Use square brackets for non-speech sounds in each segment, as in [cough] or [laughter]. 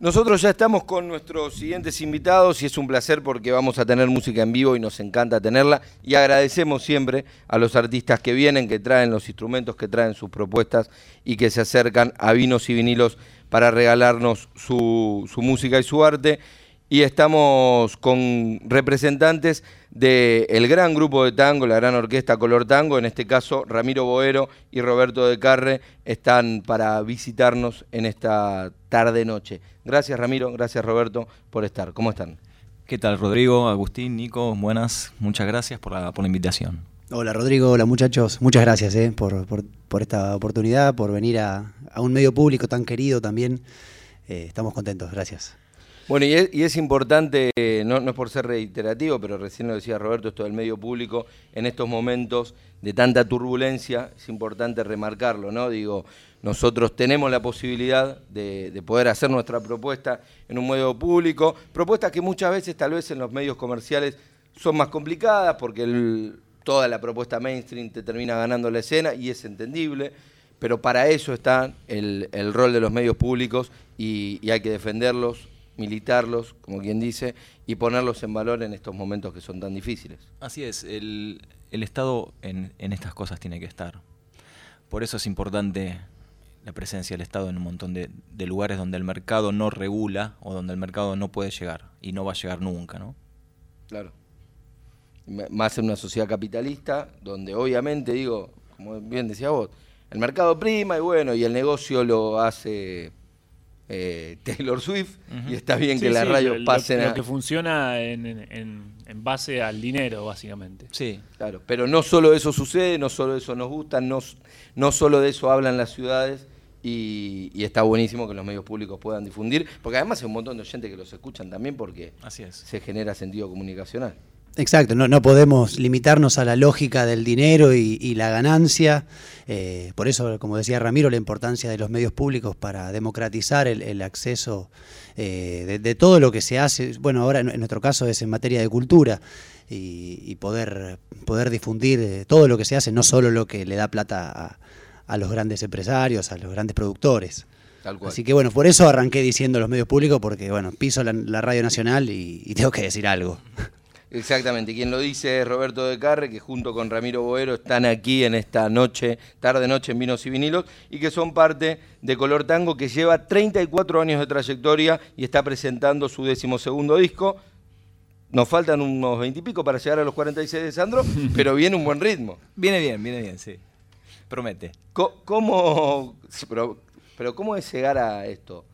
Nosotros ya estamos con nuestros siguientes invitados y es un placer porque vamos a tener música en vivo y nos encanta tenerla. Y agradecemos siempre a los artistas que vienen, que traen los instrumentos, que traen sus propuestas y que se acercan a vinos y vinilos para regalarnos su, su música y su arte. Y estamos con representantes del gran grupo de tango, la gran orquesta Color Tango, en este caso Ramiro Boero y Roberto de Carre están para visitarnos en esta tarde-noche. Gracias Ramiro, gracias Roberto por estar. ¿Cómo están? ¿Qué tal Rodrigo, Agustín, Nico? Buenas, muchas gracias por la, por la invitación. Hola Rodrigo, hola muchachos, muchas gracias eh, por, por, esta oportunidad, por venir a, un medio público tan querido también. Eh, estamos contentos, gracias. Bueno, y es, importante, no, es por ser reiterativo, pero recién lo decía Roberto, esto del medio público, en estos momentos de tanta turbulencia, es importante remarcarlo, ¿no? Digo, nosotros tenemos la posibilidad de, poder hacer nuestra propuesta en un medio público, propuestas que muchas veces tal vez en los medios comerciales son más complicadas porque toda la propuesta mainstream te termina ganando la escena y es entendible, pero para eso está el, rol de los medios públicos y hay que defenderlos, militarlos, como quien dice, y ponerlos en valor en estos momentos que son tan difíciles. Así es, el, Estado en, estas cosas tiene que estar. Por eso es importante la presencia del Estado en un montón de, lugares donde el mercado no regula o donde el mercado no puede llegar y no va a llegar nunca, ¿no? Claro. Más en una sociedad capitalista, donde obviamente, digo, como bien decía vos, el mercado prima y bueno, y el negocio lo hace eh, [laughs] Taylor Swift y está bien que las radios pasen a... Lo que funciona en, base al dinero, básicamente. Sí, claro. Pero no solo eso sucede, no solo eso nos gusta, no, no solo de eso hablan las ciudades y, está buenísimo que los medios públicos puedan difundir, porque además hay un montón de gente que los escuchan también porque Así es. se genera sentido comunicacional. Exacto, no, no podemos limitarnos a la lógica del dinero y, la ganancia. Eh, por eso, como decía Ramiro, la importancia de los medios públicos para democratizar el, acceso eh, de, todo lo que se hace. Bueno, ahora en, nuestro caso es en materia de cultura y, poder, poder difundir eh, todo lo que se hace, no solo lo que le da plata a, los grandes empresarios, a los grandes productores. Así que bueno, por eso arranqué diciendo los medios públicos, porque bueno, piso la, Radio Nacional y tengo que decir algo. Exactamente, quien lo dice es Roberto de Carre, que junto con Ramiro Boero están aquí en esta noche, tarde-noche en Vinos y Vinilos, y que son parte de Color Tango, que lleva 34 años de trayectoria y está presentando su decimosegundo disco. Nos faltan unos 20 y pico para llegar a los 46 de Sandro, [laughs] pero viene un buen ritmo. Viene bien, viene bien, sí. Promete. ¿Cómo, pero, pero cómo es llegar a esto?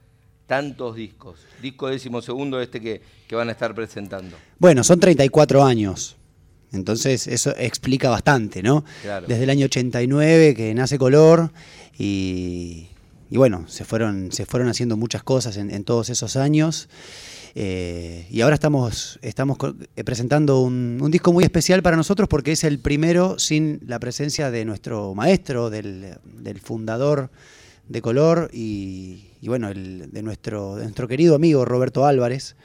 Tantos discos? Disco décimo segundo este que, van a estar presentando. Bueno, son 34 años. Entonces eso explica bastante, ¿no? Desde el año 89 que nace Color y, bueno, se fueron, se fueron haciendo muchas cosas en, todos esos años. Eh, y ahora estamos, estamos eh, presentando un, disco muy especial para nosotros porque es el primero sin la presencia de nuestro maestro, del, del fundador de color y, bueno, el, de, nuestro, nuestro querido amigo Roberto Álvarez,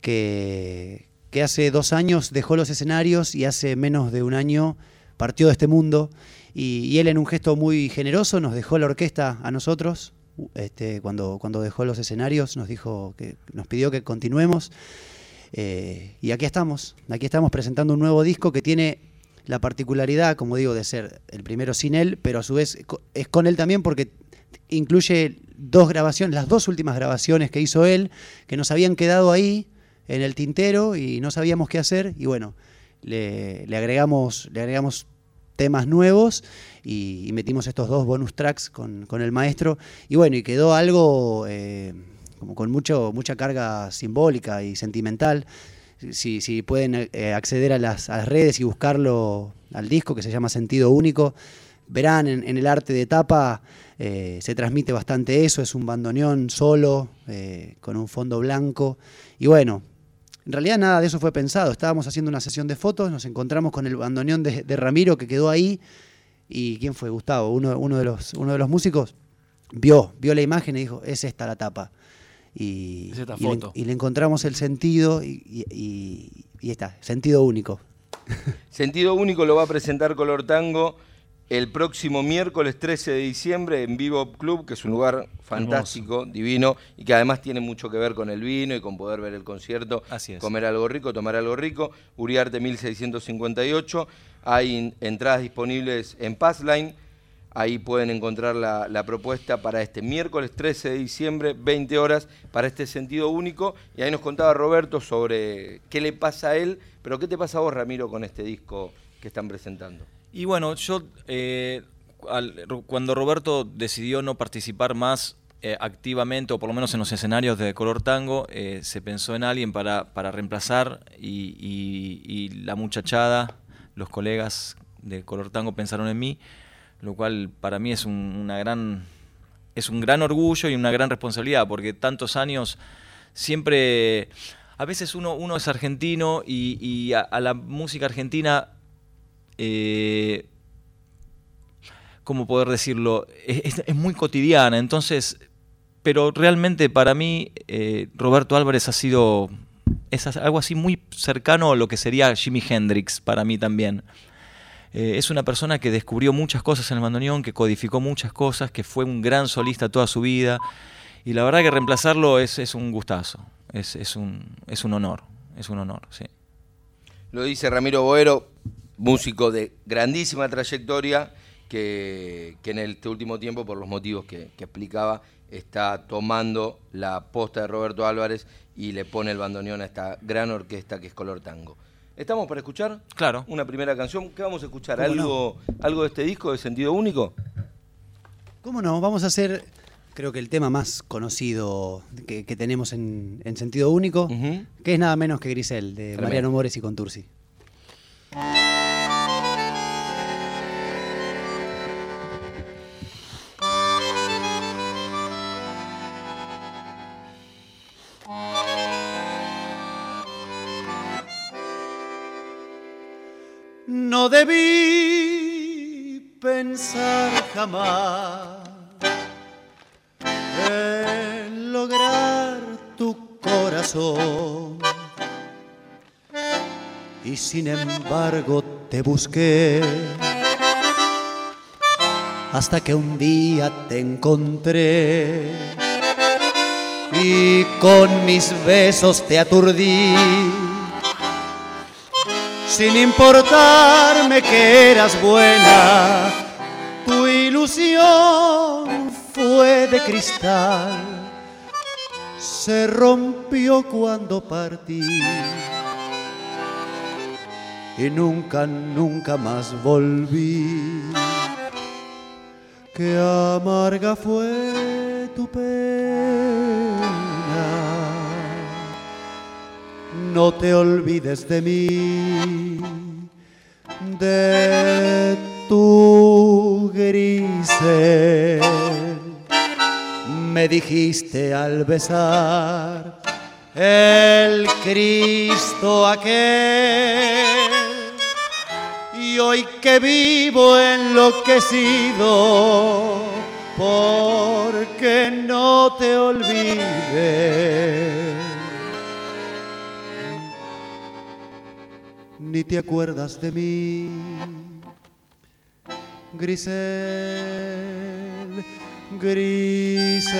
que, que hace dos años dejó los escenarios y hace menos de un año partió de este mundo. Y, él en un gesto muy generoso nos dejó la orquesta a nosotros. Este, cuando, cuando dejó los escenarios nos dijo que nos pidió que continuemos. Eh, y aquí estamos, aquí estamos presentando un nuevo disco que tiene la particularidad, como digo, de ser el primero sin él, pero a su vez es con él también porque incluye dos grabaciones, las dos últimas grabaciones que hizo él, que nos habían quedado ahí en el tintero y no sabíamos qué hacer. Y bueno, le, agregamos, le agregamos temas nuevos y, metimos estos dos bonus tracks con, el maestro. Y bueno, y quedó algo eh, como con mucho, mucha carga simbólica y sentimental. Si, si pueden eh, acceder a las, redes y buscarlo al disco que se llama Sentido Único, verán en, el arte de tapa eh, se transmite bastante eso, es un bandoneón solo, eh, con un fondo blanco. Y bueno, en realidad nada de eso fue pensado. Estábamos haciendo una sesión de fotos, nos encontramos con el bandoneón de, Ramiro que quedó ahí. ¿Y quién fue? Gustavo, uno, uno, de los, uno de los músicos, vio, vio la imagen y dijo, es esta la tapa. Y, y, le, encontramos el sentido y, y, está, sentido único. Sentido único lo va a presentar Color Tango el próximo miércoles 13 de diciembre en Vivo Club, que es un lugar fantástico, divino, y que además tiene mucho que ver con el vino y con poder ver el concierto, comer algo rico, tomar algo rico. Uriarte 1658, hay entradas disponibles en Passline, ahí pueden encontrar la, la, propuesta para este miércoles 13 de diciembre, 20 horas, para este sentido único. Y ahí nos contaba Roberto sobre qué le pasa a él, pero qué te pasa a vos, Ramiro, con este disco que están presentando. Y bueno, yo eh, cuando Roberto decidió no participar más eh, activamente, o por lo menos en los escenarios de color tango, eh, se pensó en alguien para, para reemplazar y, la muchachada, los colegas de color tango pensaron en mí, lo cual para mí es un, una gran, es un gran orgullo y una gran responsabilidad, porque tantos años siempre... A veces uno, uno es argentino y, a la música argentina eh, ¿cómo poder decirlo? Es, muy cotidiana, entonces, pero realmente para mí eh, Roberto Álvarez ha sido algo así muy cercano a lo que sería Jimi Hendrix para mí también. Eh, es una persona que descubrió muchas cosas en el bandoneón, que codificó muchas cosas, que fue un gran solista toda su vida. Y la verdad que reemplazarlo es, un gustazo, es, es, un, es un honor, es un honor, sí. Lo dice Ramiro Boero, músico de grandísima trayectoria que, en este último tiempo, por los motivos que, explicaba, está tomando la posta de Roberto Álvarez y le pone el bandoneón a esta gran orquesta que es Color Tango. ¿Estamos para escuchar? Claro. Una primera canción. ¿Qué vamos a escuchar? ¿Algo, ¿Algo de este disco de sentido único? ¿Cómo no? Vamos a hacer, creo que el tema más conocido que, tenemos en, sentido único, que es nada menos que Grisel, de Mariano Mores y Contursi. En lograr tu corazón. Y sin embargo te busqué. Hasta que un día te encontré. Y con mis besos te aturdí. Sin importarme que eras buena, fue de cristal, se rompió cuando partí. Y nunca, nunca más volví. Qué amarga fue tu pena. No te olvides de mí, de tu grise. Me dijiste al besar el Cristo aquel. Y hoy que vivo enloquecido, porque no te olvides ni te acuerdas de mí. Grisel, Grisel.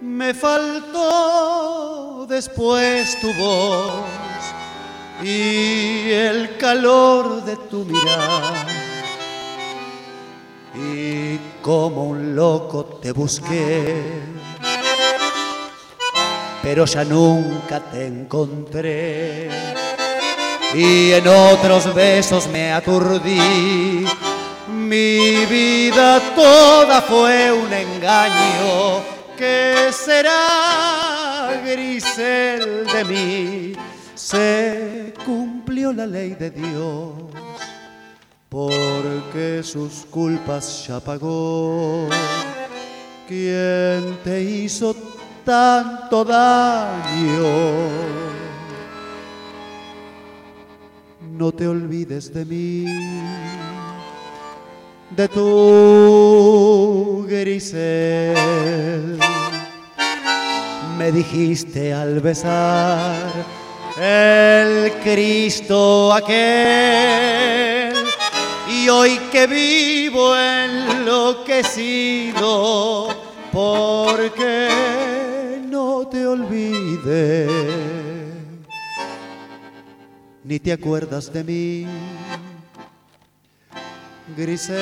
Me faltó después tu voz y el calor de tu mirar. Y como un loco te busqué, pero ya nunca te encontré. Y en otros besos me aturdí. Mi vida toda fue un engaño. ¿Qué será, Grisel, de mí? Se cumplió la ley de Dios, porque sus culpas ya pagó. ¿Quién te hizo tanto daño? No te olvides de mí, de tu grisel. Me dijiste al besar el Cristo aquel. Y hoy que vivo enloquecido porque no te olvides ni te acuerdas de mí Grisel,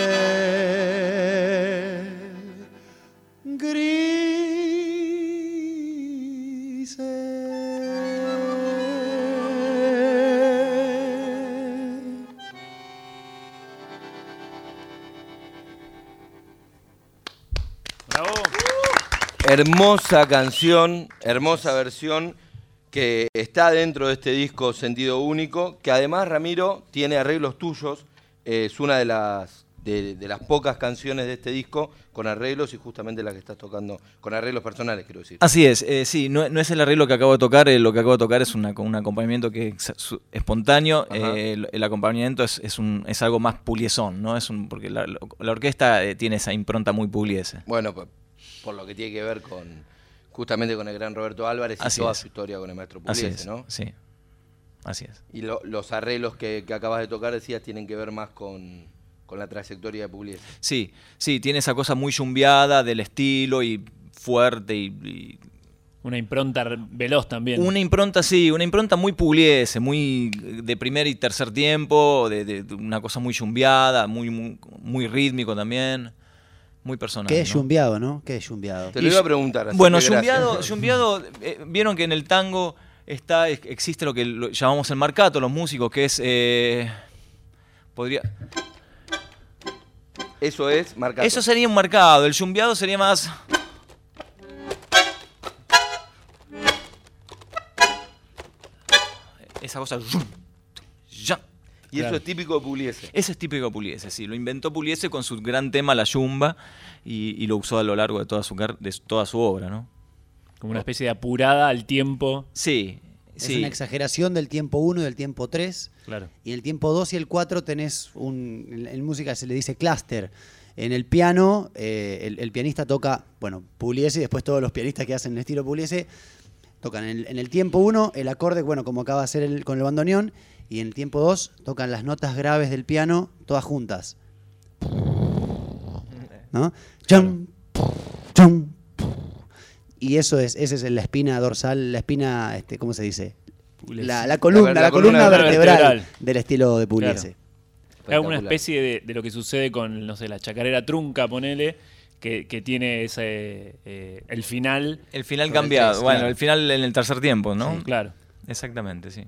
Hermosa canción, hermosa versión que está dentro de este disco Sentido Único, que además Ramiro tiene arreglos tuyos es una de las, de, las pocas canciones de este disco con arreglos y justamente la que estás tocando, con arreglos personales, quiero decir. Así es, eh, sí, no, es el arreglo que acabo de tocar, eh, lo que acabo de tocar es una, un acompañamiento que es espontáneo, eh, el, acompañamiento es, es, un, es algo más puliesón, ¿no? Es un, porque la, orquesta tiene esa impronta muy puliese. Bueno, por, lo que tiene que ver con justamente con el gran Roberto Álvarez y toda su historia con el maestro Pugliese, ¿no? Sí. Así es. Y los arreglos que, acabas de tocar, decías, tienen que ver más con, la trayectoria de Pugliese. Sí, sí, tiene esa cosa muy chumbeada del estilo y fuerte y, Una impronta veloz también. Una impronta, sí, una impronta muy pugliese, muy de primer y tercer tiempo, de, una cosa muy chumbeada, muy, muy, rítmico también, muy personal. ¿Qué es chumbeado, no? ¿Qué es chumbeado? Te lo iba a preguntar. bueno, eh, vieron que en el tango está, existe lo que llamamos el marcato, los músicos, que es... Eh, podría... Eso es marcato. Eso sería un marcado, el chumbeado sería más... Esa cosa... Y eso es típico de Puliese. Eso es típico de Puliese, sí. Lo inventó Puliese con su gran tema La Yumba y, lo usó a lo largo de toda su, de toda su obra, ¿no? Como una especie de apurada al tiempo. Sí. Es una exageración del tiempo 1 y del tiempo 3. Claro. Y en el tiempo 2 y el 4 tenés un. En, música se le dice cluster. En el piano, eh, el, pianista toca, bueno, Pugliese y después todos los pianistas que hacen el estilo Pugliese tocan en el, tiempo 1 el acorde, bueno, como acaba de hacer con el bandoneón, y en el tiempo 2 tocan las notas graves del piano todas juntas. ¿No? Chum, chum, y eso es, esa es la espina dorsal, la espina, este, ¿cómo se dice? La, columna, la, columna, vertebral, del estilo de Pugliese. Es una especie de, lo que sucede con, no sé, la chacarera trunca, ponele, que, tiene ese eh, el final. El final cambiado, bueno, el final en el tercer tiempo, ¿no? claro. Exactamente, sí.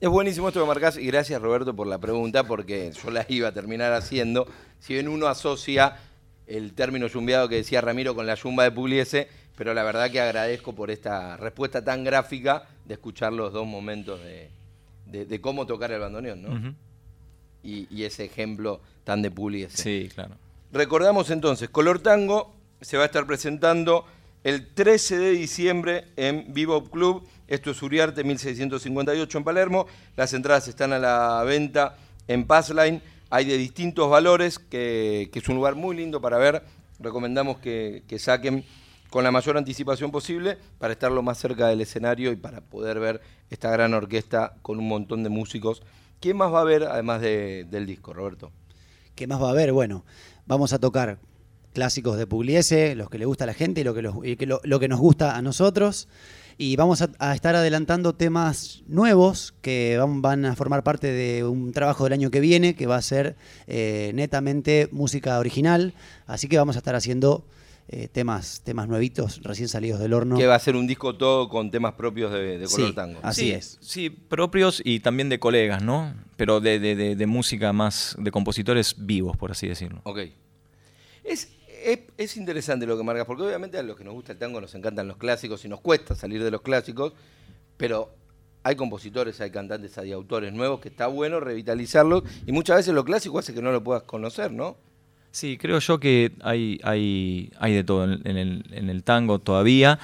Es buenísimo esto que marcás y gracias Roberto por la pregunta porque yo la iba a terminar haciendo. Si bien uno asocia el término zumbiado que decía Ramiro con la yumba de Pugliese, pero la verdad que agradezco por esta respuesta tan gráfica de escuchar los dos momentos de, cómo tocar el bandoneón, ¿no? y, ese ejemplo tan de Pugliese. Sí, claro. Recordamos entonces, Color Tango se va a estar presentando el 13 de diciembre en Vivo Club. Esto es Uriarte 1658 en Palermo. Las entradas están a la venta en Passline. Hay de distintos valores, que, es un lugar muy lindo para ver. Recomendamos que saquen con la mayor anticipación posible para estar lo más cerca del escenario y para poder ver esta gran orquesta con un montón de músicos. ¿Quién más va a haber además del disco, Roberto? ¿Qué más va a haber? Bueno, vamos a tocar clásicos de Pugliese, los que le gusta a la gente y lo que, lo, que nos gusta a nosotros. Y vamos a, estar adelantando temas nuevos que van, a formar parte de un trabajo del año que viene, que va a ser eh, netamente música original. Así que vamos a estar haciendo eh, temas, temas nuevitos, recién salidos del horno. Que va a ser un disco todo con temas propios de, color tango. Así es. Sí, propios y también de colegas, ¿no? Pero de, música más, de compositores vivos, por así decirlo. Ok. Es, es, interesante lo que marcas, porque obviamente a los que nos gusta el tango nos encantan los clásicos y nos cuesta salir de los clásicos, pero hay compositores, hay cantantes, hay autores nuevos que está bueno revitalizarlos y muchas veces lo clásico hace que no lo puedas conocer, ¿no? Sí, creo yo que hay, hay, hay de todo en el, en el tango todavía.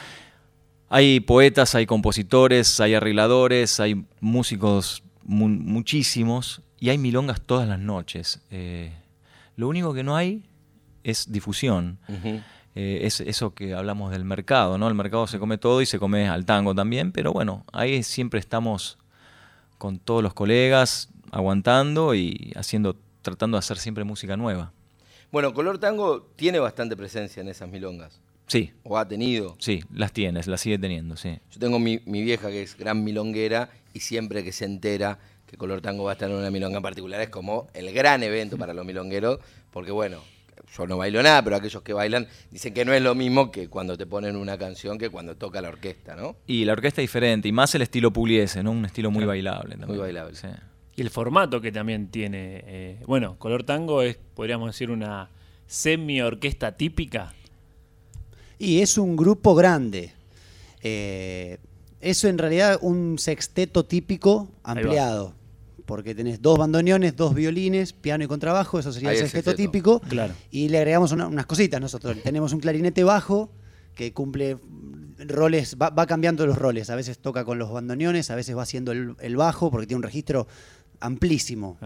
Hay poetas, hay compositores, hay arregladores, hay músicos muchísimos y hay milongas todas las noches. Eh, Lo único que no hay es difusión. Eh, es eso que hablamos del mercado, ¿no? El mercado se come todo y se come al tango también, pero bueno, ahí siempre estamos con todos los colegas aguantando y haciendo, tratando de hacer siempre música nueva. Bueno, Color Tango tiene bastante presencia en esas milongas. Sí. ¿O ha tenido? Sí, las tienes, las sigue teniendo, sí. Yo tengo mi, mi vieja que es gran milonguera y siempre que se entera que Color Tango va a estar en una milonga en particular es como el gran evento para los milongueros, porque bueno, yo no bailo nada, pero aquellos que bailan dicen que no es lo mismo que cuando te ponen una canción que cuando toca la orquesta, ¿no? Y la orquesta es diferente, y más el estilo Pugliese, ¿no? Un estilo muy bailable. Muy bailable. Sí. Y el formato que también tiene. Eh, bueno, Color Tango es, podríamos decir, una semi-orquesta típica. Y es un grupo grande. Eh, eso en realidad un sexteto típico ampliado. Porque tenés dos bandoneones, dos violines, piano y contrabajo, eso sería el sexteto, típico. Claro. Y le agregamos unas cositas nosotros. Tenemos un clarinete bajo que cumple roles, va, cambiando los roles. A veces toca con los bandoneones, a veces va haciendo el, bajo, porque tiene un registro amplísimo.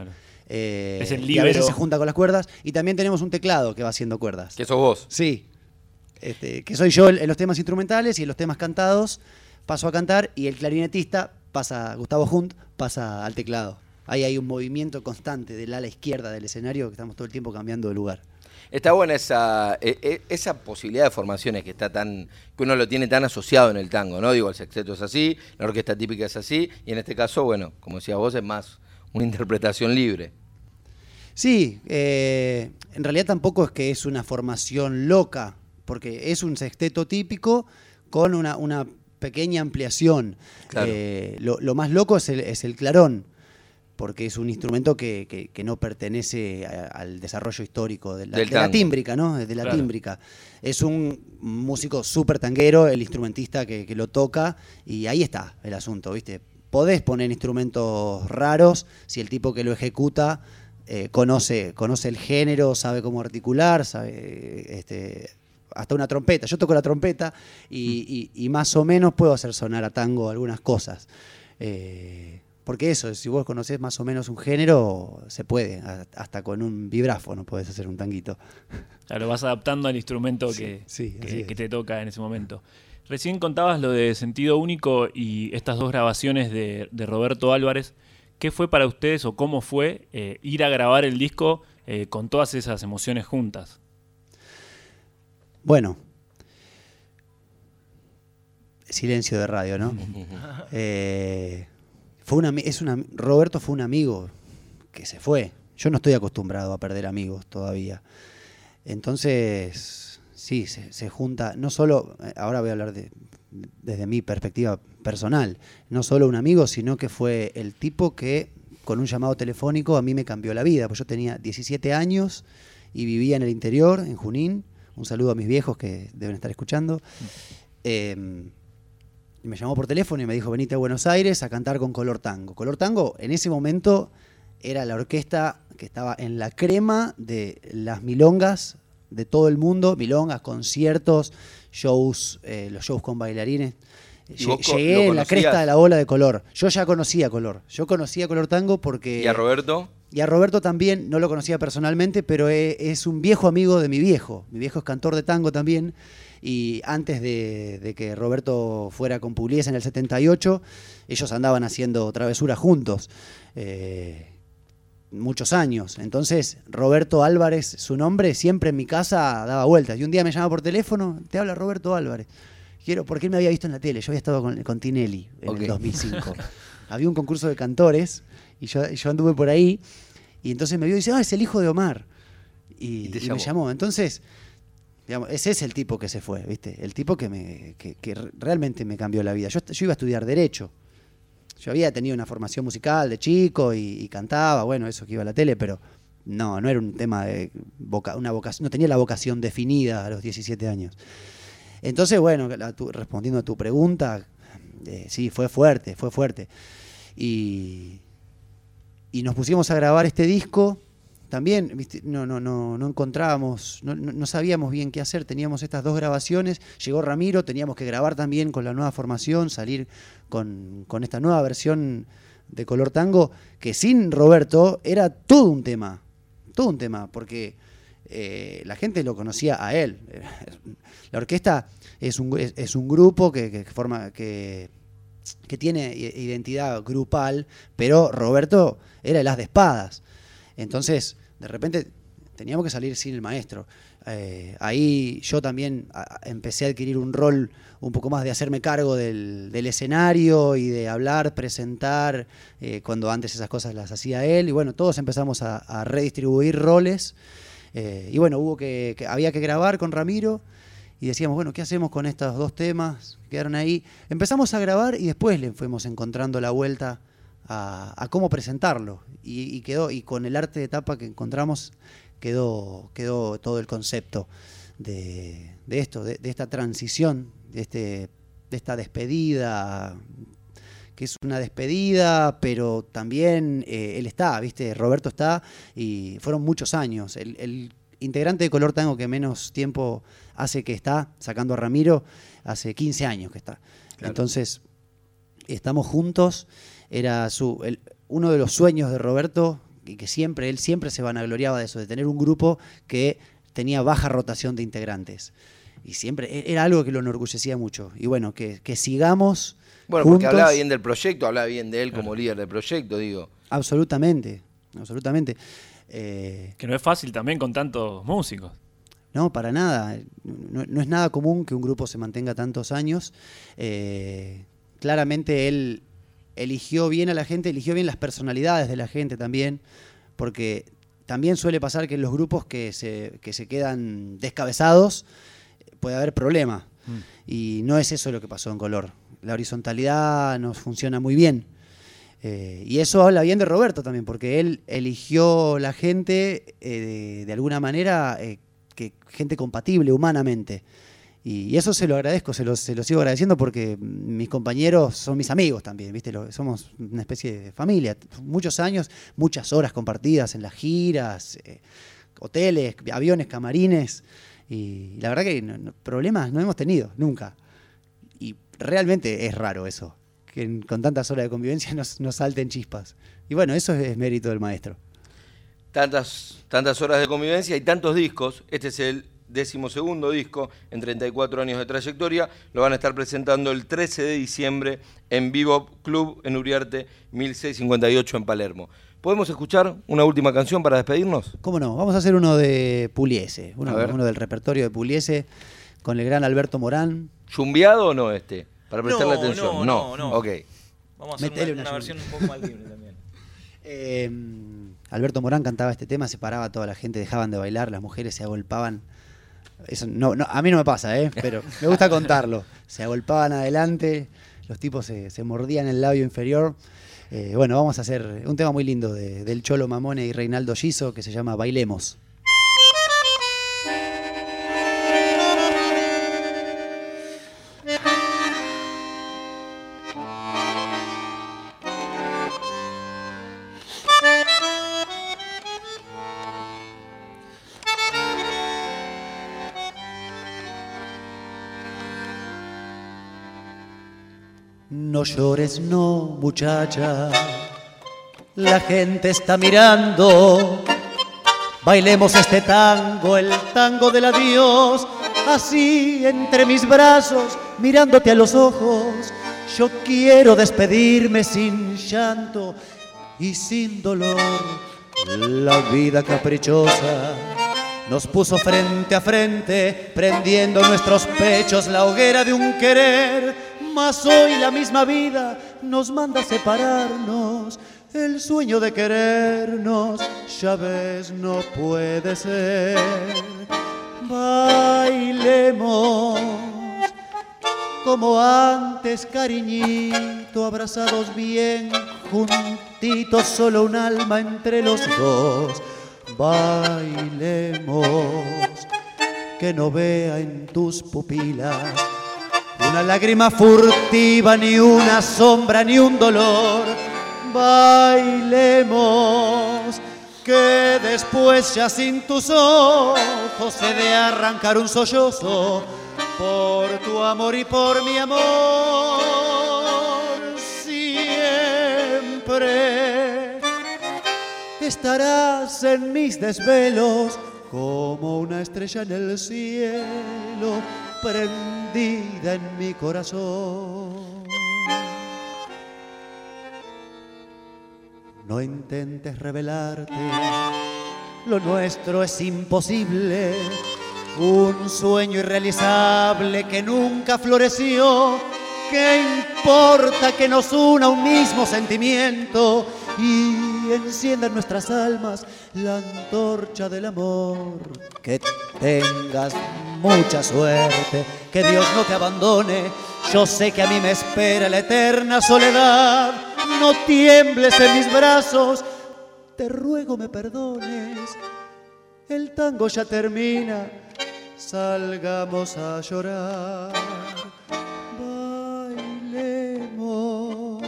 Eh, es el y a veces se junta con las cuerdas. Y también tenemos un teclado que va haciendo cuerdas. Que sos vos. Sí. Este, que soy yo en los temas instrumentales y en los temas cantados paso a cantar y el clarinetista pasa, Gustavo Hunt, pasa al teclado. Ahí hay un movimiento constante del ala izquierda del escenario que estamos todo el tiempo cambiando de lugar. Está buena esa, e, e, esa posibilidad de formaciones que está tan, que uno lo tiene tan asociado en el tango, ¿no? Digo, el sexteto es así, la orquesta típica es así, y en este caso, bueno, como decía vos, es más una interpretación libre. Sí, eh, en realidad tampoco es que es una formación loca, porque es un sexteto típico con una, una pequeña ampliación. Eh, lo, más loco es el, clarón, porque es un instrumento que, no pertenece al desarrollo histórico de la, tímbrica, ¿no? De la tímbrica. Es un músico súper tanguero, el instrumentista que, lo toca, y ahí está el asunto, ¿viste? Podés poner instrumentos raros si el tipo que lo ejecuta eh, conoce, conoce el género, sabe cómo articular, sabe este, hasta una trompeta. Yo toco la trompeta y, más o menos puedo hacer sonar a tango algunas cosas. Eh, porque eso, si vos conocés más o menos un género, se puede. Hasta con un vibráfono puedes hacer un tanguito. O lo vas adaptando al instrumento que, que, te toca en ese momento. Recién contabas lo de Sentido Único y estas dos grabaciones de, Roberto Álvarez. ¿Qué fue para ustedes o cómo fue eh, ir a grabar el disco eh, con todas esas emociones juntas? Bueno, silencio de radio, ¿no? [laughs] Eh, fue una, es una, Roberto fue un amigo que se fue. Yo no estoy acostumbrado a perder amigos todavía. Entonces, sí, se, junta, no solo, ahora voy a hablar de, desde mi perspectiva personal, no solo un amigo, sino que fue el tipo que con un llamado telefónico a mí me cambió la vida, pues yo tenía 17 años y vivía en el interior, en Junín, un saludo a mis viejos que deben estar escuchando. Em, y me llamó por teléfono y me dijo, venite a Buenos Aires a cantar con Color Tango. Color Tango en ese momento era la orquesta que estaba en la crema de las milongas de todo el mundo, milongas, conciertos, shows, eh, los shows con bailarines. Llegué en la cresta de la ola de color. Yo ya conocía color. Yo conocía color tango porque. ¿Y a Roberto? Y a Roberto también, no lo conocía personalmente, pero e, es un viejo amigo de mi viejo. Mi viejo es cantor de tango también. Y antes de, que Roberto fuera con Pugliese en el 78, ellos andaban haciendo travesuras juntos. Eh, muchos años. Entonces, Roberto Álvarez, su nombre, siempre en mi casa daba vueltas. Y un día me llama por teléfono, te habla Roberto Álvarez. Quiero, porque él me había visto en la tele. Yo había estado con, Tinelli en el 2005. [laughs] había un concurso de cantores y yo, anduve por ahí. Y entonces me vio y dice, ah, es el hijo de Omar. Y, me llamó. Entonces, ese es el tipo que se fue, ¿viste? El tipo que, me, que, realmente me cambió la vida. Yo, iba a estudiar Derecho. Yo había tenido una formación musical de chico y, cantaba, bueno, eso que iba a la tele, pero no, no era un tema de una vocación, no tenía la vocación definida a los 17 años. Entonces, bueno, respondiendo a tu pregunta, eh, sí, fue fuerte, fue fuerte. Y, y nos pusimos a grabar este disco. También no, no, no, no encontrábamos, no, sabíamos bien qué hacer, teníamos estas dos grabaciones, llegó Ramiro, teníamos que grabar también con la nueva formación, salir con, esta nueva versión de Color Tango, que sin Roberto era todo un tema, todo un tema, porque la gente lo conocía a él. La orquesta es un, es, un grupo que, forma, que, que, tiene identidad grupal, pero Roberto era el as de espadas. Entonces, de repente teníamos que salir sin el maestro. Eh, ahí yo también empecé a adquirir un rol un poco más de hacerme cargo del, escenario y de hablar, presentar, eh, cuando antes esas cosas las hacía él. Y bueno, todos empezamos a, redistribuir roles. Eh, y bueno, hubo que, había que grabar con Ramiro y decíamos, bueno, ¿qué hacemos con estos dos temas? Quedaron ahí. Empezamos a grabar y después le fuimos encontrando la vuelta a, cómo presentarlo. Y, quedó, y con el arte de tapa que encontramos, quedó, quedó todo el concepto de, esto, de, esta transición, de, este, de esta despedida, que es una despedida, pero también eh, él está, ¿viste? Roberto está, y fueron muchos años. El, integrante de Color Tango que menos tiempo hace que está, sacando a Ramiro, hace 15 años que está. Entonces, estamos juntos, era su, uno de los sueños de Roberto, y que siempre, él siempre se vanagloriaba de eso, de tener un grupo que tenía baja rotación de integrantes. Y siempre e, era algo que lo enorgullecía mucho. Y bueno, que, sigamos. Bueno, porque hablaba bien del proyecto, hablaba bien de él como líder del proyecto, digo. Absolutamente, absolutamente. Eh, que no es fácil también con tantos músicos. No, para nada. No, es nada común que un grupo se mantenga tantos años. Eh, claramente él eligió bien a la gente, eligió bien las personalidades de la gente también, porque también suele pasar que en los grupos que se, se quedan descabezados puede haber problema. Mm. Y no es eso lo que pasó en Color. La horizontalidad nos funciona muy bien. Eh, y eso habla bien de Roberto también, porque él eligió la gente eh, de, alguna manera, eh, que, gente compatible humanamente. Y, eso se lo agradezco, se lo, se lo, sigo agradeciendo porque mis compañeros son mis amigos también, ¿viste? somos una especie de familia. Muchos años, muchas horas compartidas en las giras, hoteles, aviones, camarines. Y la verdad que problemas no hemos tenido, nunca. Y realmente es raro eso que con tantas horas de convivencia [laughs] nos, salten chispas. Y bueno, eso es, mérito del maestro. Tantas, tantas horas de convivencia y tantos discos. Este es el decimosegundo disco en 34 años de trayectoria. Lo van a estar presentando el 13 de diciembre en Vivo Club en Uriarte 1658 en Palermo. ¿Podemos escuchar una última canción para despedirnos? ¿Cómo no? Vamos a hacer uno de Puliese, uno, uno del repertorio de Puliese con el gran Alberto Morán. ¿Chumbiado o no este? Para prestarle atención. No, no, no. Ok. Vamos a hacer una, versión un poco más libre también. [laughs] Em, Alberto Morán cantaba este tema, separaba a toda la gente, dejaban de bailar, las mujeres se agolpaban. Eso no, no, a mí no me pasa, ¿eh? pero me gusta [laughs] contarlo. Se agolpaban adelante, los tipos se, se mordían el labio inferior. Eh, bueno, vamos a hacer un tema muy lindo de, del Cholo Mamone y Reinaldo Giso que se llama Bailemos. Llores, no, muchacha. La gente está mirando. Bailemos este tango, el tango del adiós. Así entre mis brazos, mirándote a los ojos. Yo quiero despedirme sin llanto y sin dolor. La vida caprichosa nos puso frente a frente, prendiendo nuestros pechos la hoguera de un querer mas hoy la misma vida nos manda a separarnos. El sueño de querernos, ya ves, no puede ser. Bailemos como antes, cariñito, abrazados bien juntitos, solo un alma entre los dos. Bailemos, que no vea en tus pupilas una lágrima furtiva, ni una sombra, ni un dolor. Bailemos, que después ya sin tus ojos se de arrancar un sollozo por tu amor y por mi amor. Siempre estarás en mis desvelos como una estrella en el cielo en mi corazón. No intentes revelarte, lo nuestro es imposible, un sueño irrealizable que nunca floreció. ¿Qué importa que nos una un mismo sentimiento y encienda en nuestras almas la antorcha del amor? Que tengas mucha suerte, que Dios no te abandone. Yo sé que a mí me espera la eterna soledad. No tiembles en mis brazos, te ruego me perdones. El tango ya termina, salgamos a llorar. Bailemos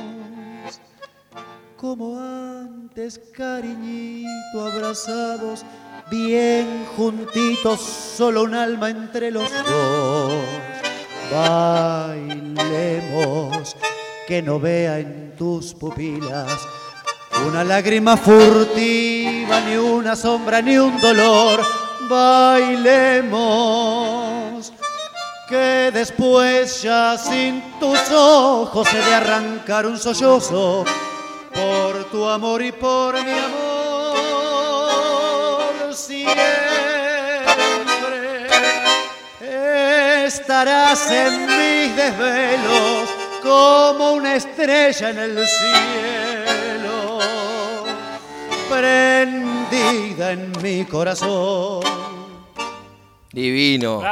como antes, cariñito, abrazados bien juntitos, solo un alma entre los dos. Bailemos, que no vea en tus pupilas una lágrima furtiva, ni una sombra, ni un dolor. Bailemos, que después ya sin tus ojos se de arrancar un sollozo por tu amor y por mi amor siempre estarás en mis desvelos como una estrella en el cielo, prendida en mi corazón. Divino.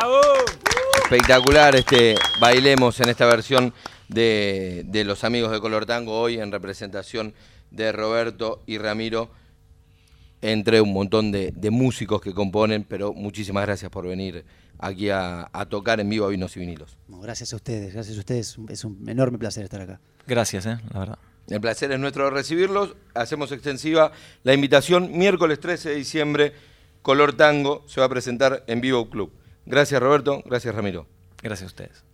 Espectacular este bailemos en esta versión de, de los amigos de Color Tango hoy en representación de Roberto y Ramiro entre un montón de, músicos que componen, pero muchísimas gracias por venir aquí a, tocar en vivo a Vinos y Vinilos. gracias a ustedes, gracias a ustedes, es un enorme placer estar acá. Gracias, eh, la verdad. El placer es nuestro de recibirlos. Hacemos extensiva la invitación. Miércoles 13 de diciembre, Color Tango se va a presentar en Vivo Club. Gracias Roberto, gracias Ramiro. Gracias a ustedes.